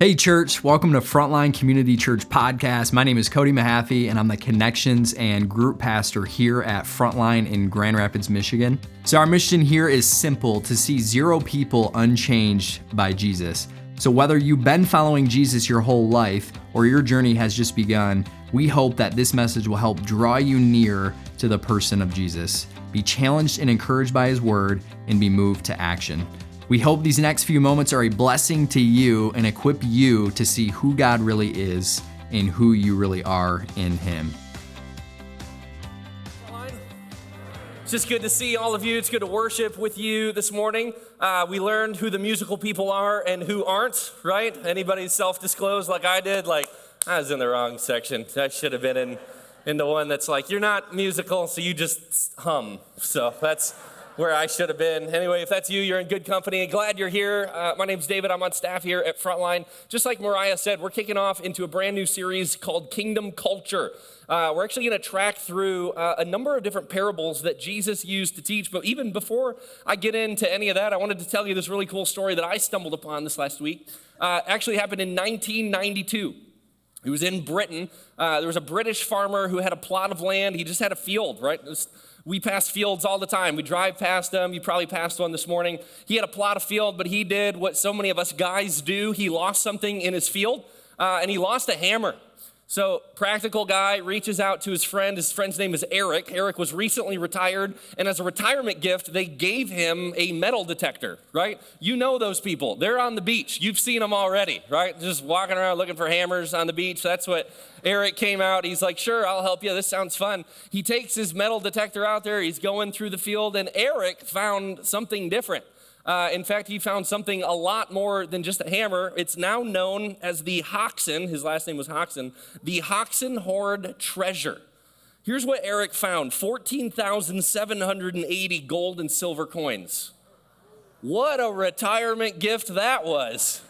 Hey, church, welcome to Frontline Community Church Podcast. My name is Cody Mahaffey, and I'm the Connections and Group Pastor here at Frontline in Grand Rapids, Michigan. So, our mission here is simple to see zero people unchanged by Jesus. So, whether you've been following Jesus your whole life or your journey has just begun, we hope that this message will help draw you near to the person of Jesus. Be challenged and encouraged by his word and be moved to action. We hope these next few moments are a blessing to you and equip you to see who God really is and who you really are in Him. It's just good to see all of you. It's good to worship with you this morning. Uh, we learned who the musical people are and who aren't, right? Anybody self disclosed like I did? Like, I was in the wrong section. I should have been in, in the one that's like, you're not musical, so you just hum. So that's where I should have been. Anyway, if that's you, you're in good company. Glad you're here. Uh, my name's David. I'm on staff here at Frontline. Just like Mariah said, we're kicking off into a brand new series called Kingdom Culture. Uh, we're actually going to track through uh, a number of different parables that Jesus used to teach. But even before I get into any of that, I wanted to tell you this really cool story that I stumbled upon this last week. Uh, actually happened in 1992. It was in Britain. Uh, there was a British farmer who had a plot of land. He just had a field, right? We pass fields all the time. We drive past them. You probably passed one this morning. He had a plot of field, but he did what so many of us guys do. He lost something in his field, uh, and he lost a hammer. So, practical guy reaches out to his friend. His friend's name is Eric. Eric was recently retired, and as a retirement gift, they gave him a metal detector, right? You know those people. They're on the beach. You've seen them already, right? Just walking around looking for hammers on the beach. That's what Eric came out. He's like, Sure, I'll help you. This sounds fun. He takes his metal detector out there. He's going through the field, and Eric found something different. Uh, in fact, he found something a lot more than just a hammer. It's now known as the Hoxton, his last name was Hoxton, the Hoxton Hoard treasure. Here's what Eric found 14,780 gold and silver coins. What a retirement gift that was.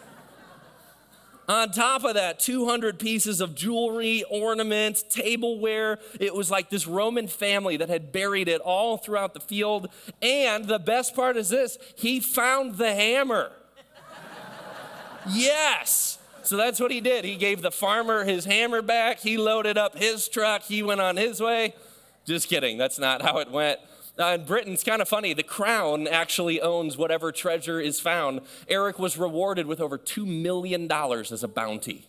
On top of that, 200 pieces of jewelry, ornaments, tableware. It was like this Roman family that had buried it all throughout the field. And the best part is this he found the hammer. yes. So that's what he did. He gave the farmer his hammer back. He loaded up his truck. He went on his way. Just kidding. That's not how it went. Uh, in Britain, it's kind of funny. The crown actually owns whatever treasure is found. Eric was rewarded with over $2 million as a bounty.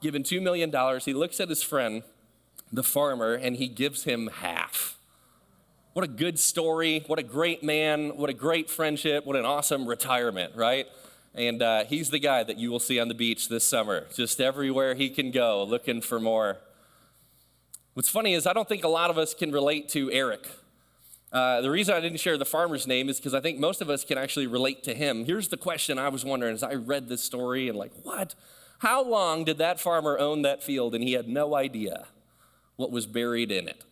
Given $2 million, he looks at his friend, the farmer, and he gives him half. What a good story. What a great man. What a great friendship. What an awesome retirement, right? And uh, he's the guy that you will see on the beach this summer, just everywhere he can go looking for more. What's funny is I don't think a lot of us can relate to Eric. Uh, the reason I didn't share the farmer's name is because I think most of us can actually relate to him. Here's the question I was wondering as I read this story and, like, what? How long did that farmer own that field and he had no idea what was buried in it?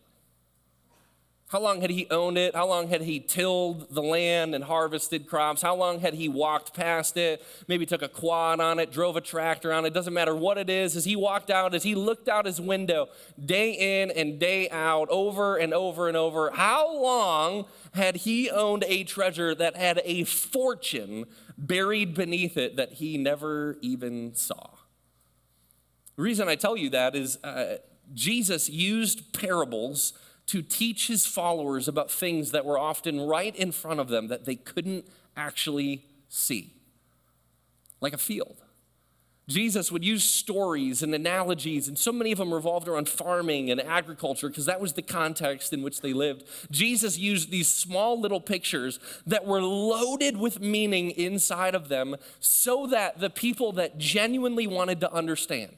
How long had he owned it? How long had he tilled the land and harvested crops? How long had he walked past it? Maybe took a quad on it, drove a tractor on it. Doesn't matter what it is. As he walked out, as he looked out his window day in and day out, over and over and over, how long had he owned a treasure that had a fortune buried beneath it that he never even saw? The reason I tell you that is uh, Jesus used parables to teach his followers about things that were often right in front of them that they couldn't actually see, like a field. Jesus would use stories and analogies, and so many of them revolved around farming and agriculture because that was the context in which they lived. Jesus used these small little pictures that were loaded with meaning inside of them so that the people that genuinely wanted to understand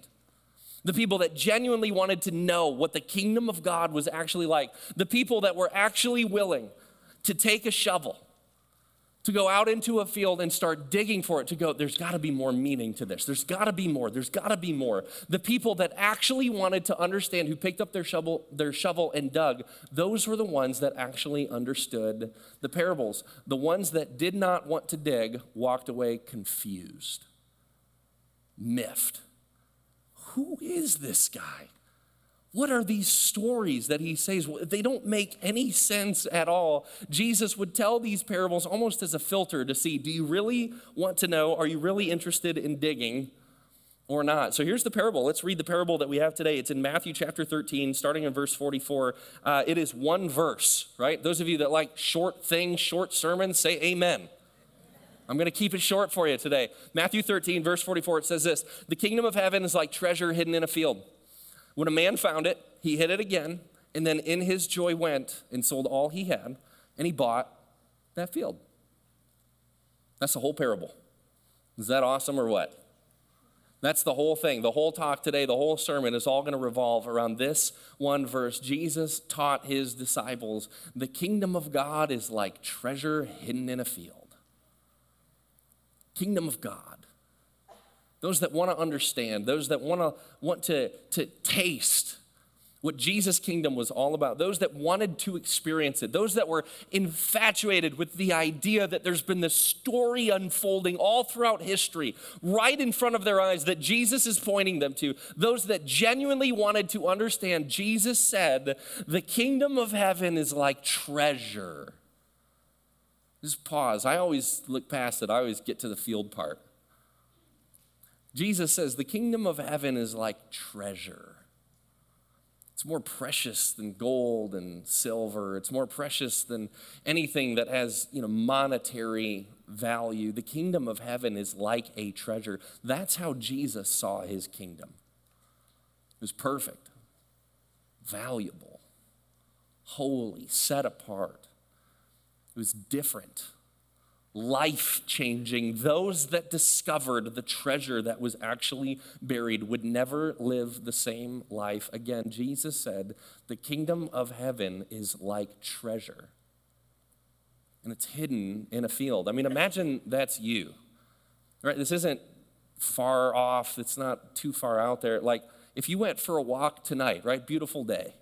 the people that genuinely wanted to know what the kingdom of God was actually like, the people that were actually willing to take a shovel, to go out into a field and start digging for it, to go, there's got to be more meaning to this. There's got to be more. There's got to be more. The people that actually wanted to understand, who picked up their shovel, their shovel and dug, those were the ones that actually understood the parables. The ones that did not want to dig walked away confused, miffed who is this guy? What are these stories that he says? They don't make any sense at all. Jesus would tell these parables almost as a filter to see do you really want to know? Are you really interested in digging? or not. So here's the parable. Let's read the parable that we have today. It's in Matthew chapter 13, starting in verse 44. Uh, it is one verse, right? Those of you that like short things, short sermons, say amen. I'm going to keep it short for you today. Matthew 13, verse 44, it says this The kingdom of heaven is like treasure hidden in a field. When a man found it, he hid it again, and then in his joy went and sold all he had, and he bought that field. That's the whole parable. Is that awesome or what? That's the whole thing. The whole talk today, the whole sermon is all going to revolve around this one verse. Jesus taught his disciples the kingdom of God is like treasure hidden in a field. Kingdom of God. Those that want to understand, those that want to want to, to taste what Jesus' kingdom was all about, those that wanted to experience it, those that were infatuated with the idea that there's been this story unfolding all throughout history, right in front of their eyes, that Jesus is pointing them to, those that genuinely wanted to understand, Jesus said, The kingdom of heaven is like treasure. Just pause. I always look past it, I always get to the field part. Jesus says, The kingdom of heaven is like treasure. It's more precious than gold and silver. It's more precious than anything that has, you know, monetary value. The kingdom of heaven is like a treasure. That's how Jesus saw his kingdom. It was perfect, valuable, holy, set apart. It was different life changing. Those that discovered the treasure that was actually buried would never live the same life again. Jesus said, The kingdom of heaven is like treasure, and it's hidden in a field. I mean, imagine that's you, right? This isn't far off, it's not too far out there. Like, if you went for a walk tonight, right? Beautiful day.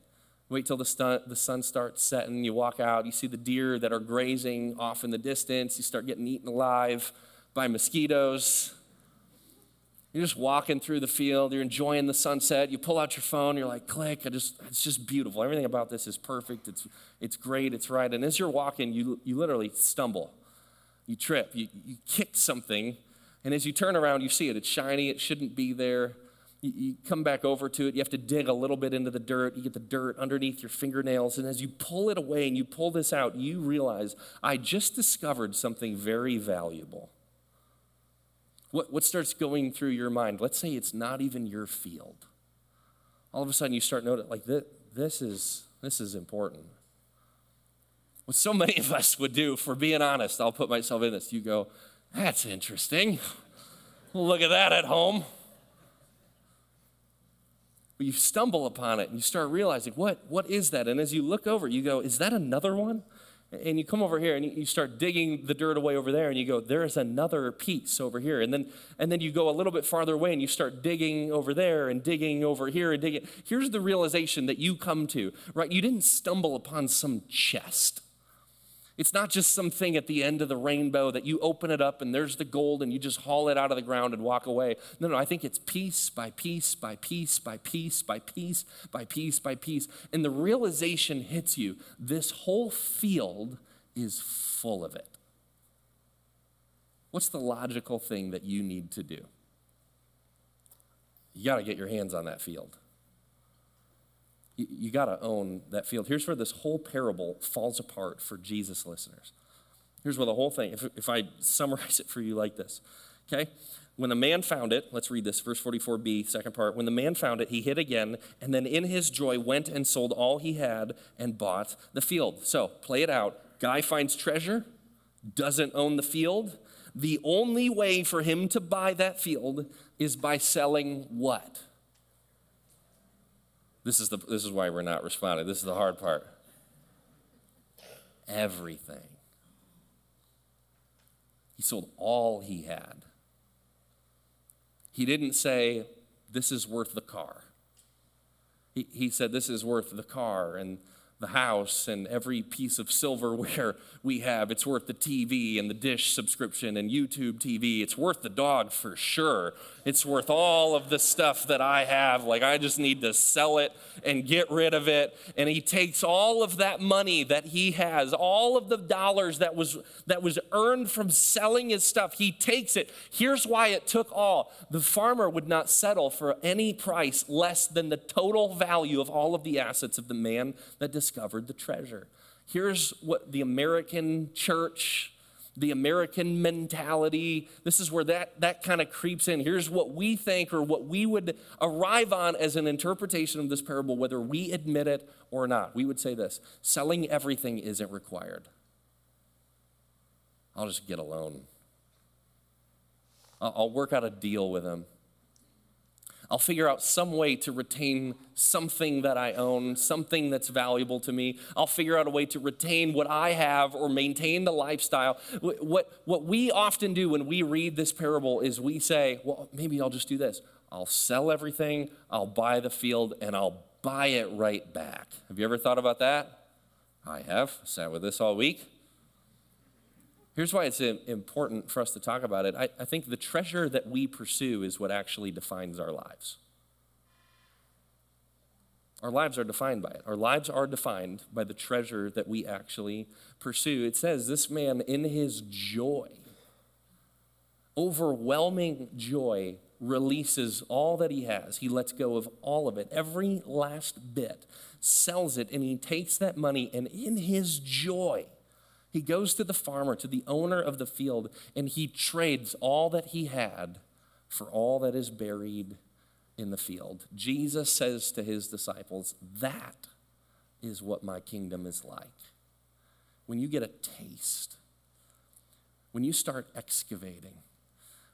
Wait till the, sun, the sun starts setting. You walk out, you see the deer that are grazing off in the distance. You start getting eaten alive by mosquitoes. You're just walking through the field, you're enjoying the sunset. You pull out your phone, you're like, click, I just, it's just beautiful. Everything about this is perfect. It's, it's great, it's right. And as you're walking, you, you literally stumble. You trip, you, you kick something, and as you turn around, you see it. It's shiny, it shouldn't be there you, you come back over to it, you have to dig a little bit into the dirt, you get the dirt underneath your fingernails, and as you pull it away and you pull this out, you realize, I just discovered something very valuable. What, what starts going through your mind? Let's say it's not even your field. All of a sudden, you start noticing, like, this, this, is, this is important. What so many of us would do, for being honest, I'll put myself in this. You go, that's interesting. Look at that at home. You stumble upon it and you start realizing, what, what is that? And as you look over, you go, is that another one? And you come over here and you start digging the dirt away over there and you go, there is another piece over here. And then, and then you go a little bit farther away and you start digging over there and digging over here and digging. Here's the realization that you come to, right? You didn't stumble upon some chest it's not just something at the end of the rainbow that you open it up and there's the gold and you just haul it out of the ground and walk away. No, no, I think it's piece by piece by piece by piece by piece by piece by piece. And the realization hits you this whole field is full of it. What's the logical thing that you need to do? You got to get your hands on that field you, you got to own that field. Here's where this whole parable falls apart for Jesus listeners. Here's where the whole thing, if, if I summarize it for you like this, okay? When the man found it, let's read this, verse 44b, second part. When the man found it, he hid again, and then in his joy went and sold all he had and bought the field. So, play it out. Guy finds treasure, doesn't own the field. The only way for him to buy that field is by selling what? This is, the, this is why we're not responding. This is the hard part. Everything. He sold all he had. He didn't say, This is worth the car. He, he said, This is worth the car and the house and every piece of silverware we have. It's worth the TV and the dish subscription and YouTube TV. It's worth the dog for sure. It's worth all of the stuff that I have. Like, I just need to sell it and get rid of it. And he takes all of that money that he has, all of the dollars that was, that was earned from selling his stuff, he takes it. Here's why it took all the farmer would not settle for any price less than the total value of all of the assets of the man that discovered the treasure. Here's what the American church, the American mentality, this is where that, that kind of creeps in. Here's what we think or what we would arrive on as an interpretation of this parable, whether we admit it or not. We would say this selling everything isn't required. I'll just get a loan. I'll work out a deal with him. I'll figure out some way to retain something that I own, something that's valuable to me. I'll figure out a way to retain what I have or maintain the lifestyle. What, what we often do when we read this parable is we say, well, maybe I'll just do this. I'll sell everything, I'll buy the field, and I'll buy it right back. Have you ever thought about that? I have. Sat with this all week. Here's why it's uh, important for us to talk about it. I, I think the treasure that we pursue is what actually defines our lives. Our lives are defined by it. Our lives are defined by the treasure that we actually pursue. It says, This man, in his joy, overwhelming joy, releases all that he has. He lets go of all of it, every last bit, sells it, and he takes that money, and in his joy, he goes to the farmer, to the owner of the field, and he trades all that he had for all that is buried in the field. Jesus says to his disciples, That is what my kingdom is like. When you get a taste, when you start excavating,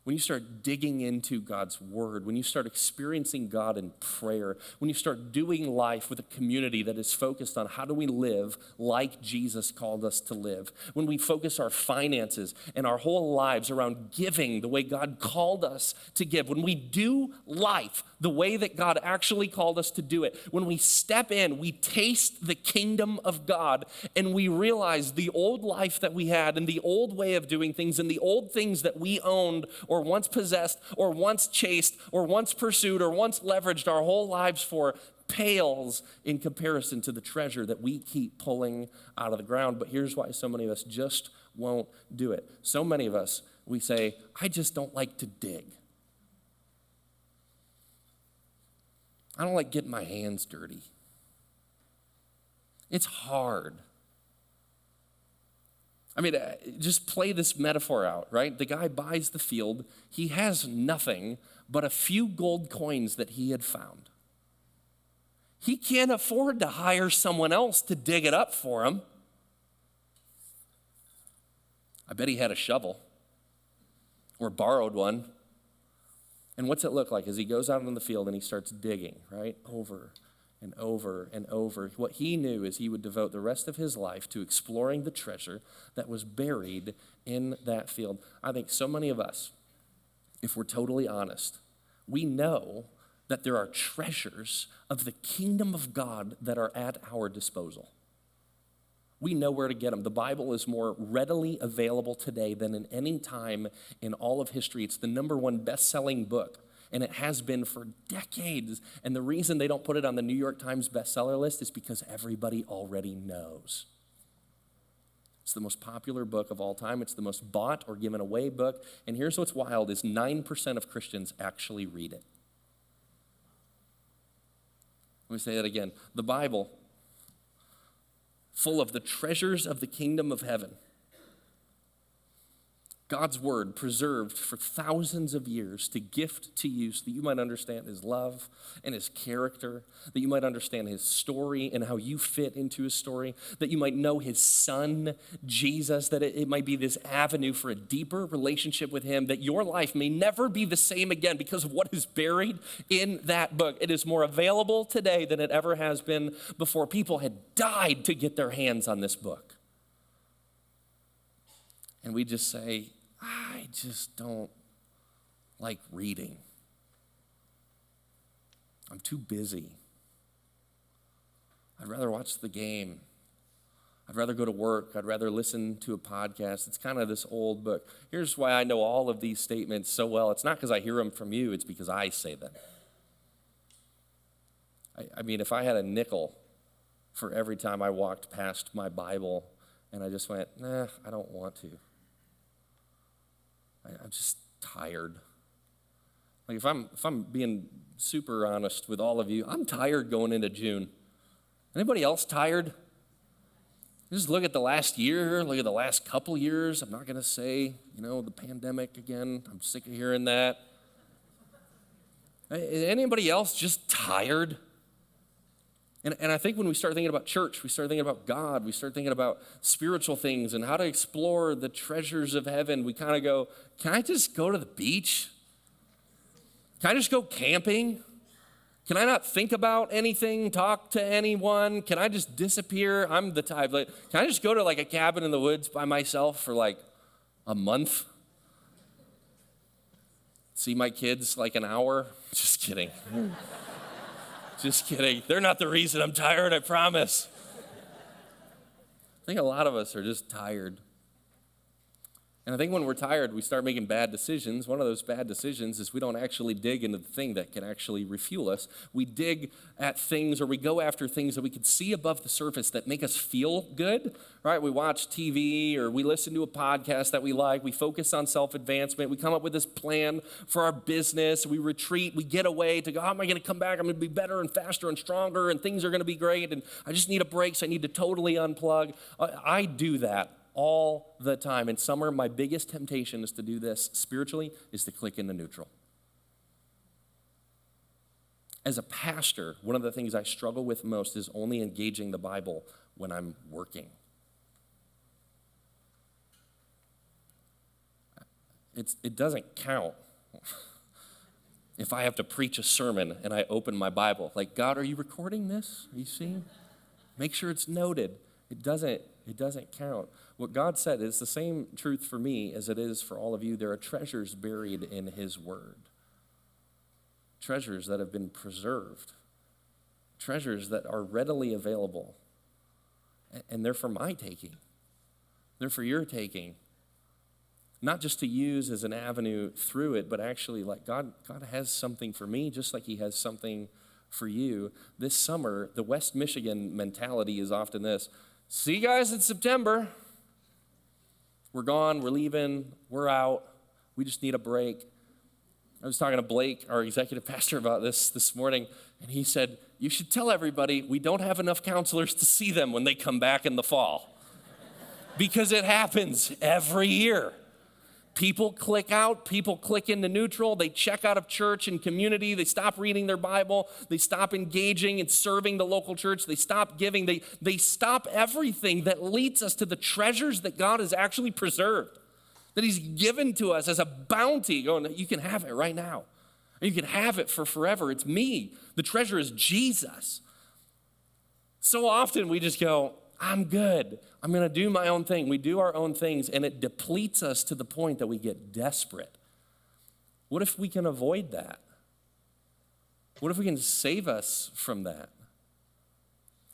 when you start digging into God's word, when you start experiencing God in prayer, when you start doing life with a community that is focused on how do we live like Jesus called us to live, when we focus our finances and our whole lives around giving the way God called us to give, when we do life the way that God actually called us to do it, when we step in, we taste the kingdom of God and we realize the old life that we had and the old way of doing things and the old things that we owned or once possessed or once chased or once pursued or once leveraged our whole lives for pales in comparison to the treasure that we keep pulling out of the ground. But here's why so many of us just won't do it. So many of us, we say, I just don't like to dig. I don't like getting my hands dirty. It's hard. I mean, uh, just play this metaphor out, right? The guy buys the field. He has nothing but a few gold coins that he had found. He can't afford to hire someone else to dig it up for him. I bet he had a shovel or borrowed one. And what's it look like as he goes out in the field and he starts digging, right? Over and over and over. What he knew is he would devote the rest of his life to exploring the treasure that was buried in that field. I think so many of us, if we're totally honest, we know that there are treasures of the kingdom of God that are at our disposal. We know where to get them. The Bible is more readily available today than in any time in all of history. It's the number one best selling book and it has been for decades. And the reason they don't put it on the New York Times bestseller list is because everybody already knows. It's the most popular book of all time. It's the most bought or given away book. And here's what's wild is 9% of Christians actually read it. Let me say that again. The Bible, full of the treasures of the kingdom of heaven, God's word preserved for thousands of years to gift to you so that you might understand his love and his character, that you might understand his story and how you fit into his story, that you might know his son, Jesus, that it, it might be this avenue for a deeper relationship with him, that your life may never be the same again because of what is buried in that book. It is more available today than it ever has been before. People had died to get their hands on this book. And we just say, just don't like reading. I'm too busy. I'd rather watch the game. I'd rather go to work. I'd rather listen to a podcast. It's kind of this old book. Here's why I know all of these statements so well. It's not because I hear them from you, it's because I say them. I, I mean, if I had a nickel for every time I walked past my Bible and I just went, nah, I don't want to. I, I'm just tired. Like if I'm if I'm being super honest with all of you, I'm tired going into June. Anybody else tired? Just look at the last year, look at the last couple years. I'm not going to say, you know, the pandemic again. I'm sick of hearing that. Is anybody else just tired? And, and I think when we start thinking about church, we start thinking about God, we start thinking about spiritual things and how to explore the treasures of heaven, we kind of go, can I just go to the beach? Can I just go camping? Can I not think about anything, talk to anyone? Can I just disappear? I'm the type, like, can I just go to like a cabin in the woods by myself for like a month? See my kids like an hour? Just kidding. Just kidding. They're not the reason I'm tired, I promise. I think a lot of us are just tired. And I think when we're tired, we start making bad decisions. One of those bad decisions is we don't actually dig into the thing that can actually refuel us. We dig at things or we go after things that we can see above the surface that make us feel good, right? We watch TV or we listen to a podcast that we like. We focus on self advancement. We come up with this plan for our business. We retreat. We get away to go, how am I going to come back? I'm going to be better and faster and stronger and things are going to be great. And I just need a break, so I need to totally unplug. I do that all the time. In summer, my biggest temptation is to do this spiritually, is to click into neutral. As a pastor, one of the things I struggle with most is only engaging the Bible when I'm working. It's, it doesn't count if I have to preach a sermon and I open my Bible. Like, God, are you recording this? Are you seeing? Make sure it's noted. It doesn't, it doesn't count. What God said is the same truth for me as it is for all of you. There are treasures buried in His Word, treasures that have been preserved, treasures that are readily available. And they're for my taking, they're for your taking. Not just to use as an avenue through it, but actually, like God, God has something for me, just like He has something for you. This summer, the West Michigan mentality is often this see you guys in September. We're gone, we're leaving, we're out, we just need a break. I was talking to Blake, our executive pastor, about this this morning, and he said, You should tell everybody we don't have enough counselors to see them when they come back in the fall. because it happens every year. People click out, people click into neutral, they check out of church and community, they stop reading their Bible, they stop engaging and serving the local church, they stop giving, they, they stop everything that leads us to the treasures that God has actually preserved, that He's given to us as a bounty. Oh, Going, you can have it right now. You can have it for forever. It's me. The treasure is Jesus. So often we just go, I'm good. I'm going to do my own thing. We do our own things, and it depletes us to the point that we get desperate. What if we can avoid that? What if we can save us from that?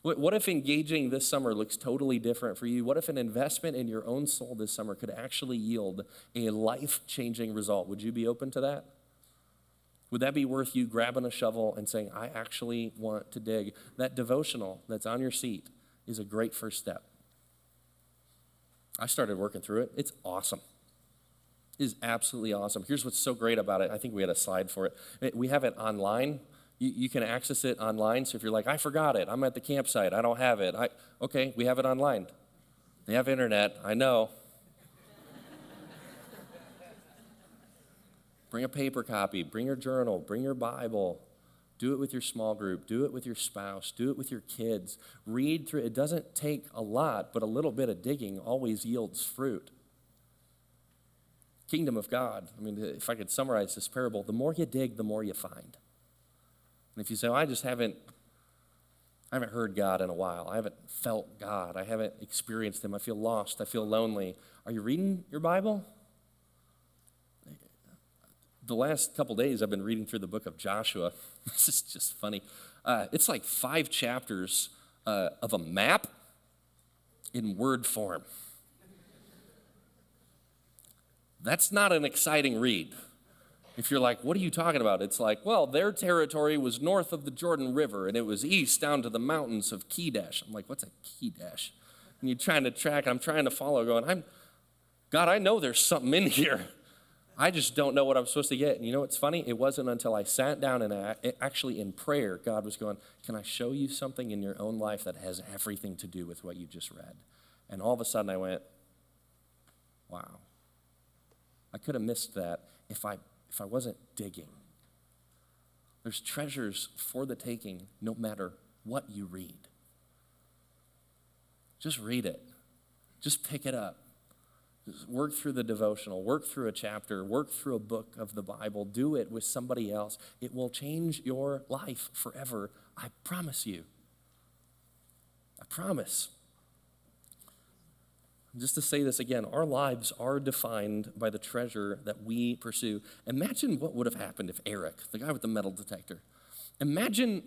What if engaging this summer looks totally different for you? What if an investment in your own soul this summer could actually yield a life changing result? Would you be open to that? Would that be worth you grabbing a shovel and saying, I actually want to dig? That devotional that's on your seat is a great first step. I started working through it. It's awesome. It is absolutely awesome. Here's what's so great about it. I think we had a slide for it. We have it online. You, you can access it online. So if you're like, I forgot it, I'm at the campsite, I don't have it. I, okay, we have it online. They have internet, I know. bring a paper copy, bring your journal, bring your Bible. Do it with your small group. Do it with your spouse. Do it with your kids. Read through. It doesn't take a lot, but a little bit of digging always yields fruit. Kingdom of God. I mean, if I could summarize this parable, the more you dig, the more you find. And if you say, well, I just haven't, I haven't heard God in a while. I haven't felt God. I haven't experienced Him. I feel lost. I feel lonely. Are you reading your Bible? The last couple days, I've been reading through the book of Joshua. this is just funny. Uh, it's like five chapters uh, of a map in word form. That's not an exciting read. If you're like, what are you talking about? It's like, well, their territory was north of the Jordan River and it was east down to the mountains of Kedesh. I'm like, what's a Kedesh? And you're trying to track, I'm trying to follow, going, I'm, God, I know there's something in here. I just don't know what I'm supposed to get. And you know what's funny? It wasn't until I sat down and actually in prayer, God was going, Can I show you something in your own life that has everything to do with what you just read? And all of a sudden I went, Wow. I could have missed that if I if I wasn't digging. There's treasures for the taking no matter what you read. Just read it. Just pick it up. Work through the devotional, work through a chapter, work through a book of the Bible. Do it with somebody else. It will change your life forever. I promise you. I promise. Just to say this again, our lives are defined by the treasure that we pursue. Imagine what would have happened if Eric, the guy with the metal detector, imagine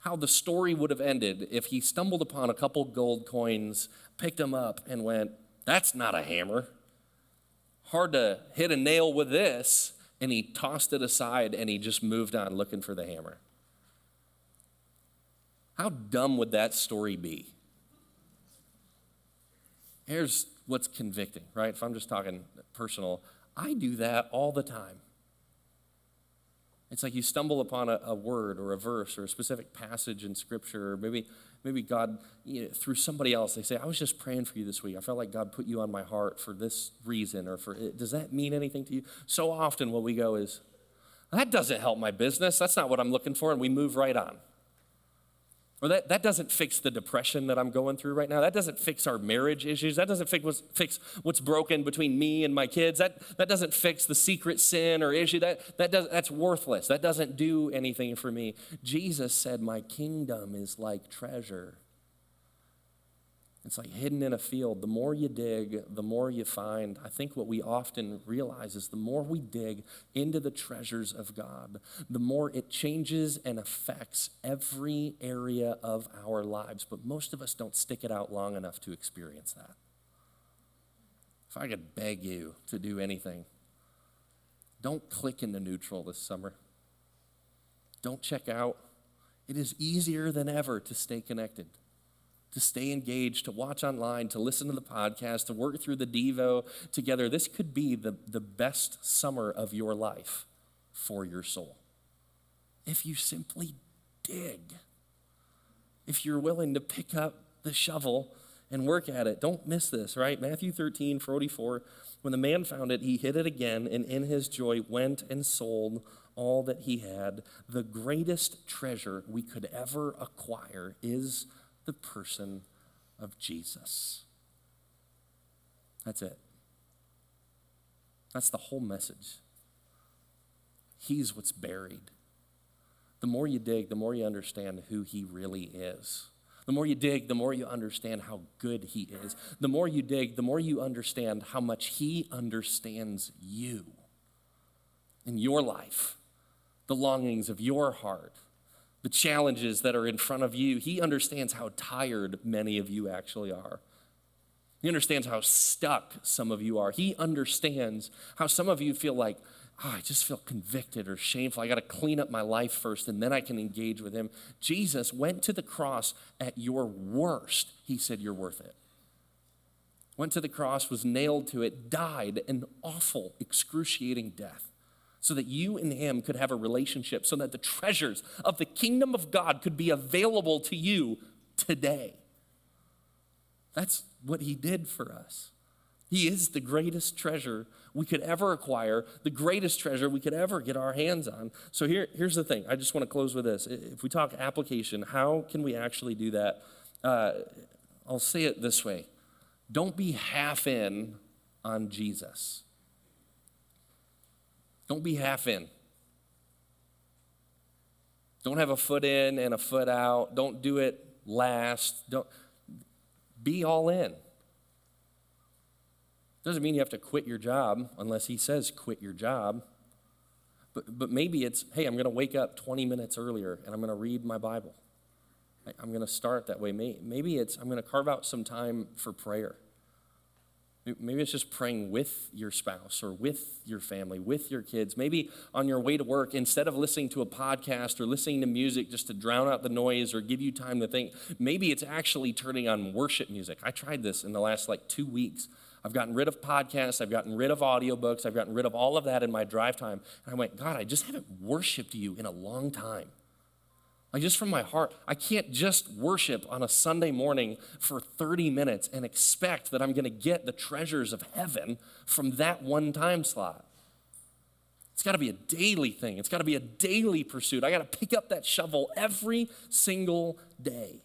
how the story would have ended if he stumbled upon a couple gold coins, picked them up, and went, That's not a hammer. Hard to hit a nail with this. And he tossed it aside and he just moved on looking for the hammer. How dumb would that story be? Here's what's convicting, right? If I'm just talking personal, I do that all the time. It's like you stumble upon a, a, word or a verse or a specific passage in Scripture, or maybe, maybe God, you know, through somebody else, they say, I was just praying for you this week. I felt like God put you on my heart for this reason, or for, does that mean anything to you? So often, what we go is, that doesn't help my business. That's not what I'm looking for, and we move right on. Or that, that doesn't fix the depression that I'm going through right now. That doesn't fix our marriage issues. That doesn't fix what's, fix what's broken between me and my kids. That, that doesn't fix the secret sin or issue. That, that does, that's worthless. That doesn't do anything for me. Jesus said, My kingdom is like treasure it's like hidden in a field. The more you dig, the more you find. I think what we often realize is the more we dig into the treasures of God, the more it changes and affects every area of our lives. But most of us don't stick it out long enough to experience that. If I could beg you to do anything, don't click into neutral this summer. Don't check out. It is easier than ever to stay connected to stay engaged, to watch online, to listen to the podcast, to work through the Devo together. This could be the, the best summer of your life for your soul. If you simply dig, if you're willing to pick up the shovel and work at it. Don't miss this, right? Matthew 13, 44. When the man found it, he hid it again, and in his joy went and sold all that he had. The greatest treasure we could ever acquire is the person of Jesus. That's it. That's the whole message. He's what's buried. The more you dig, the more you understand who he really is. The more you dig, the more you understand how good he is. The more you dig, the more you understand how much he understands you in your life, the longings of your heart, the challenges that are in front of you. He understands how tired many of you actually are. He understands how stuck some of you are. He understands how some of you feel like, oh, I just feel convicted or shameful. I got to clean up my life first and then I can engage with Him. Jesus went to the cross at your worst. He said, You're worth it. Went to the cross, was nailed to it, died an awful, excruciating death so that you and him could have a relationship, so that the treasures of the kingdom of God could be available to you today. That's what he did for us. He is the greatest treasure we could ever acquire, the greatest treasure we could ever get our hands on. So here, here's the thing. I just want to close with this. If we talk application, how can we actually do that? Uh, I'll say it this way don't be half in on Jesus. Don't be half in. Don't have a foot in and a foot out. Don't do it last. Don't be all in. Doesn't mean you have to quit your job unless he says quit your job. But, but maybe it's, hey, I'm going to wake up 20 minutes earlier and I'm going to read my Bible. I'm going to start that way. Maybe it's I'm going to carve out some time for prayer. Maybe it's just praying with your spouse or with your family, with your kids. Maybe on your way to work, instead of listening to a podcast or listening to music just to drown out the noise or give you time to think, maybe it's actually turning on worship music. I tried this in the last like two weeks. I've gotten rid of podcasts, I've gotten rid of audiobooks, I've gotten rid of all of that in my drive time. And I went, God, I just haven't worshiped you in a long time. Like, just from my heart, I can't just worship on a Sunday morning for 30 minutes and expect that I'm going to get the treasures of heaven from that one time slot. It's got to be a daily thing, it's got to be a daily pursuit. I got to pick up that shovel every single day.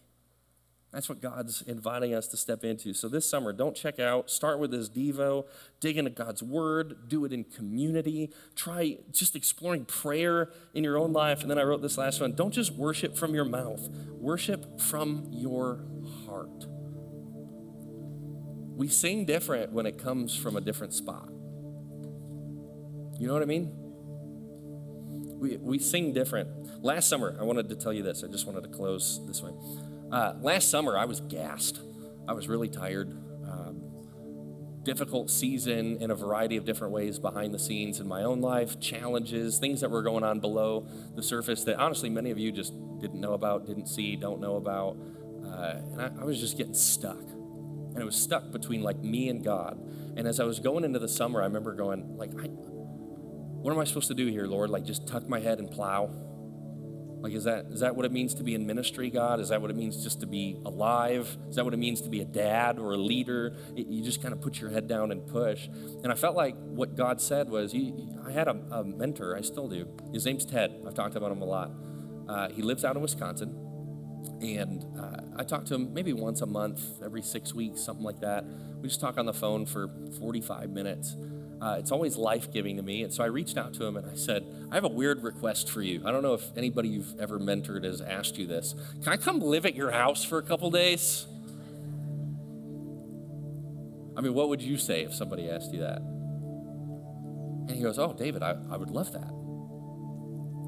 That's what God's inviting us to step into. So this summer, don't check out. Start with this Devo. Dig into God's Word. Do it in community. Try just exploring prayer in your own life. And then I wrote this last one. Don't just worship from your mouth. Worship from your heart. We sing different when it comes from a different spot. You know what I mean? We, we sing different. Last summer, I wanted to tell you this. I just wanted to close this way. Uh, last summer, I was gassed. I was really tired. Um, difficult season in a variety of different ways behind the scenes in my own life, challenges, things that were going on below the surface that honestly many of you just didn't know about, didn't see, don't know about. Uh, and I, I was just getting stuck. And it was stuck between like me and God. And as I was going into the summer, I remember going, like, I, what am I supposed to do here, Lord? Like, just tuck my head and plow? Like, is that, is that what it means to be in ministry, God? Is that what it means just to be alive? Is that what it means to be a dad or a leader? It, you just kind of put your head down and push. And I felt like what God said was, he, I had a, a, mentor, I still do. His name's Ted. I've talked about him a lot. Uh, he lives out in Wisconsin. And uh, I talk to him maybe once a month, every six weeks, something like that. We just talk on the phone for 45 minutes. Uh, it's always life giving to me. And so I reached out to him and I said, I have a weird request for you. I don't know if anybody you've ever mentored has asked you this. Can I come live at your house for a couple days? I mean, what would you say if somebody asked you that? And he goes, Oh, David, I, I would love that.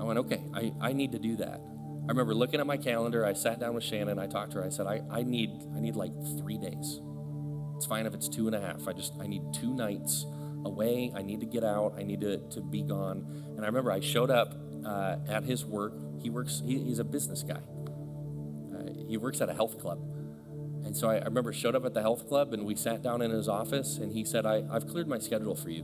I went, Okay, I, I need to do that. I remember looking at my calendar. I sat down with Shannon. I talked to her. I said, I, I need I need like three days. It's fine if it's two and a half. I just I need two nights away. I need to get out. I need to, to be gone. And I remember I showed up uh, at his work. He works, he, he's a business guy. Uh, he works at a health club. And so I, I, remember showed up at the health club and we sat down in his office and he said, I, I've cleared my schedule for you.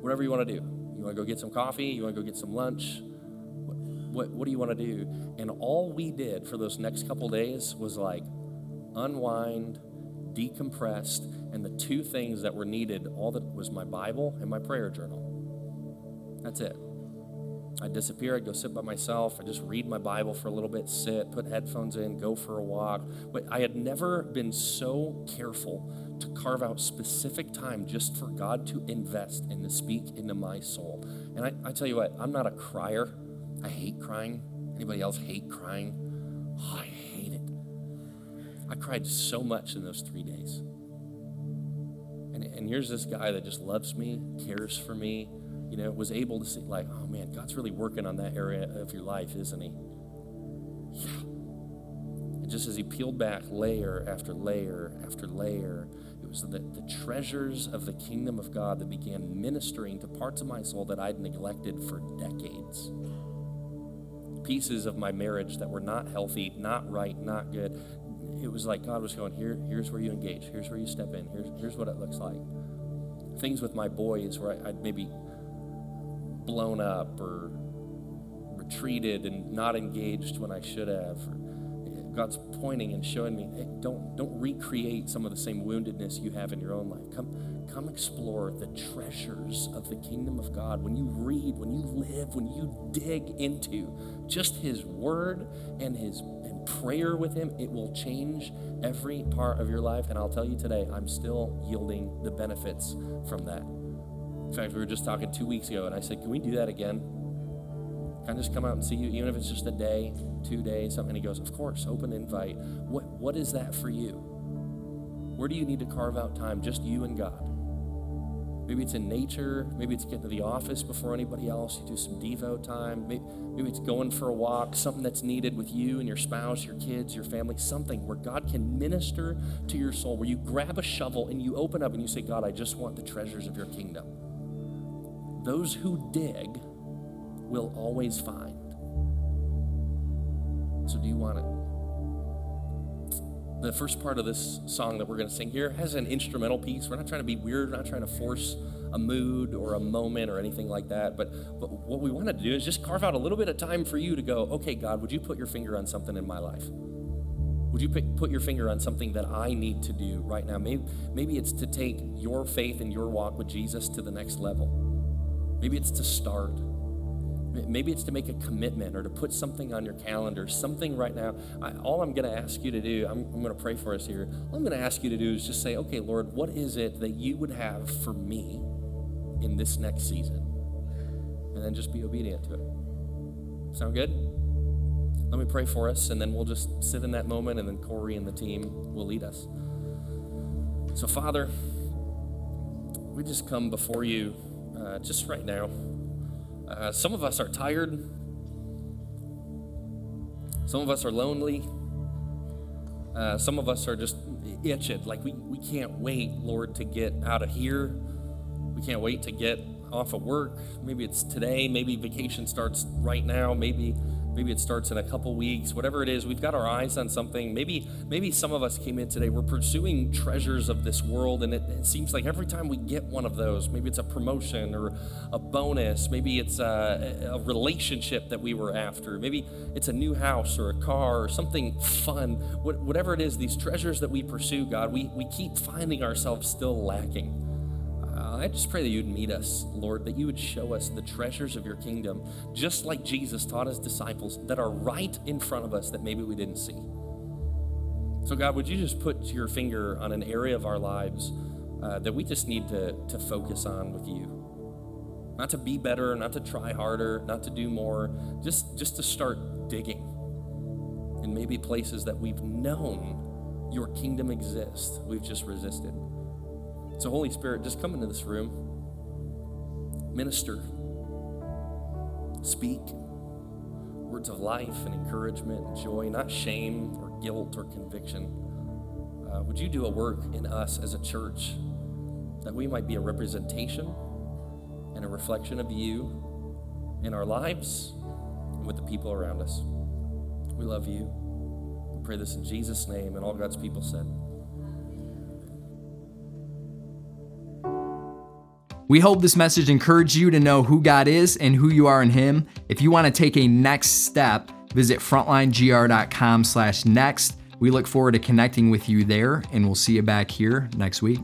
Whatever you want to do. You want to go get some coffee? You want to go get some lunch? What, what, what do you want to do? And all we did for those next couple days was like unwind, decompressed, and the two things that were needed, all that was my Bible and my prayer journal. That's it. I'd disappear, I'd go sit by myself, I'd just read my Bible for a little bit, sit, put headphones in, go for a walk. But I had never been so careful to carve out specific time just for God to invest and to speak into my soul. And I, I tell you what, I'm not a crier. I hate crying. Anybody else hate crying? Oh, I hate it. I cried so much in those three days. And, here's this guy that just loves me, cares for me, you know, was able to see, like, oh man, God's really working on that area of your life, isn't he? Yeah. And just as he peeled back layer after layer after layer, it was the, the treasures of the kingdom of God that began ministering to parts of my soul that I'd neglected for decades pieces of my marriage that were not healthy, not right, not good it was like God was going, Here, here's where you engage, here's where you step in, here's, here's what it looks like. Things with my boys where I, I'd maybe blown up or retreated and not engaged when I should have. God's pointing and showing me, hey, don't, don't recreate some of the same woundedness you have in your own life. Come, come explore the treasures of the kingdom of God. When you read, when you live, when you dig into just His Word and His prayer with Him, it will change every part of your life. And I'll tell you today, I'm still yielding the benefits from that. In fact, we were just talking two weeks ago, and I said, Can we do that again? Can I just come out and see you, even if it's just a day, two days, something? And he goes, Of course, open invite. What, what is that for you? Where do you need to carve out time, just you and God? Maybe it's in nature. Maybe it's getting to the office before anybody else. You do some Devo time. Maybe, it's going for a walk, something that's needed with you and your spouse, your kids, your family, something where God can minister to your soul, where you grab a shovel and you open up and you say, God, I just want the treasures of your kingdom. Those who dig will always find. So, do you want it? The first part of this song that we're going to sing here has an instrumental piece. We're not trying to be weird, we're not trying to force a mood or a moment or anything like that. But, but what we want to do is just carve out a little bit of time for you to go, okay, God, would you put your finger on something in my life? Would you put your finger on something that I need to do right now? Maybe, maybe it's to take your faith and your walk with Jesus to the next level. Maybe it's to start. Maybe it's to make a commitment or to put something on your calendar, something right now. I, all I'm going to ask you to do, I'm, I'm going to pray for us here. All I'm going to ask you to do is just say, okay, Lord, what is it that you would have for me in this next season? And then just be obedient to it. Sound good? Let me pray for us, and then we'll just sit in that moment, and then Corey and the team will lead us. So, Father, we just come before you uh, just right now. Uh, some of us are tired. Some of us are lonely. Uh, some of us are just itching. Like, we, we can't wait, Lord, to get out of here. We can't wait to get off of work. Maybe it's today. Maybe vacation starts right now. Maybe maybe it starts in a couple weeks whatever it is we've got our eyes on something. Maybe maybe some of us came in today we're pursuing treasures of this world and it, it, seems like every time we get one of those maybe it's a promotion or a bonus maybe it's a, a relationship that we were after. Maybe it's a new house or a car or something fun. Whatever it is these treasures that we pursue god we, we keep finding ourselves still lacking I just pray that you'd meet us, Lord, that you would show us the treasures of your kingdom, just like Jesus taught his disciples, that are right in front of us that maybe we didn't see. So, God, would you just put your finger on an area of our lives uh, that we just need to, to focus on with you? Not to be better, not to try harder, not to do more, just, just to start digging in maybe places that we've known your kingdom exists, we've just resisted. So, Holy Spirit, just come into this room, minister, speak words of life and encouragement and joy, not shame or guilt or conviction. Uh, would you do a work in us as a church that we might be a representation and a reflection of you in our lives and with the people around us? We love you. We pray this in Jesus' name, and all God's people said. We hope this message encouraged you to know who God is and who you are in Him. If you want to take a next step, visit frontlinegr.com slash next. We look forward to connecting with you there, and we'll see you back here next week.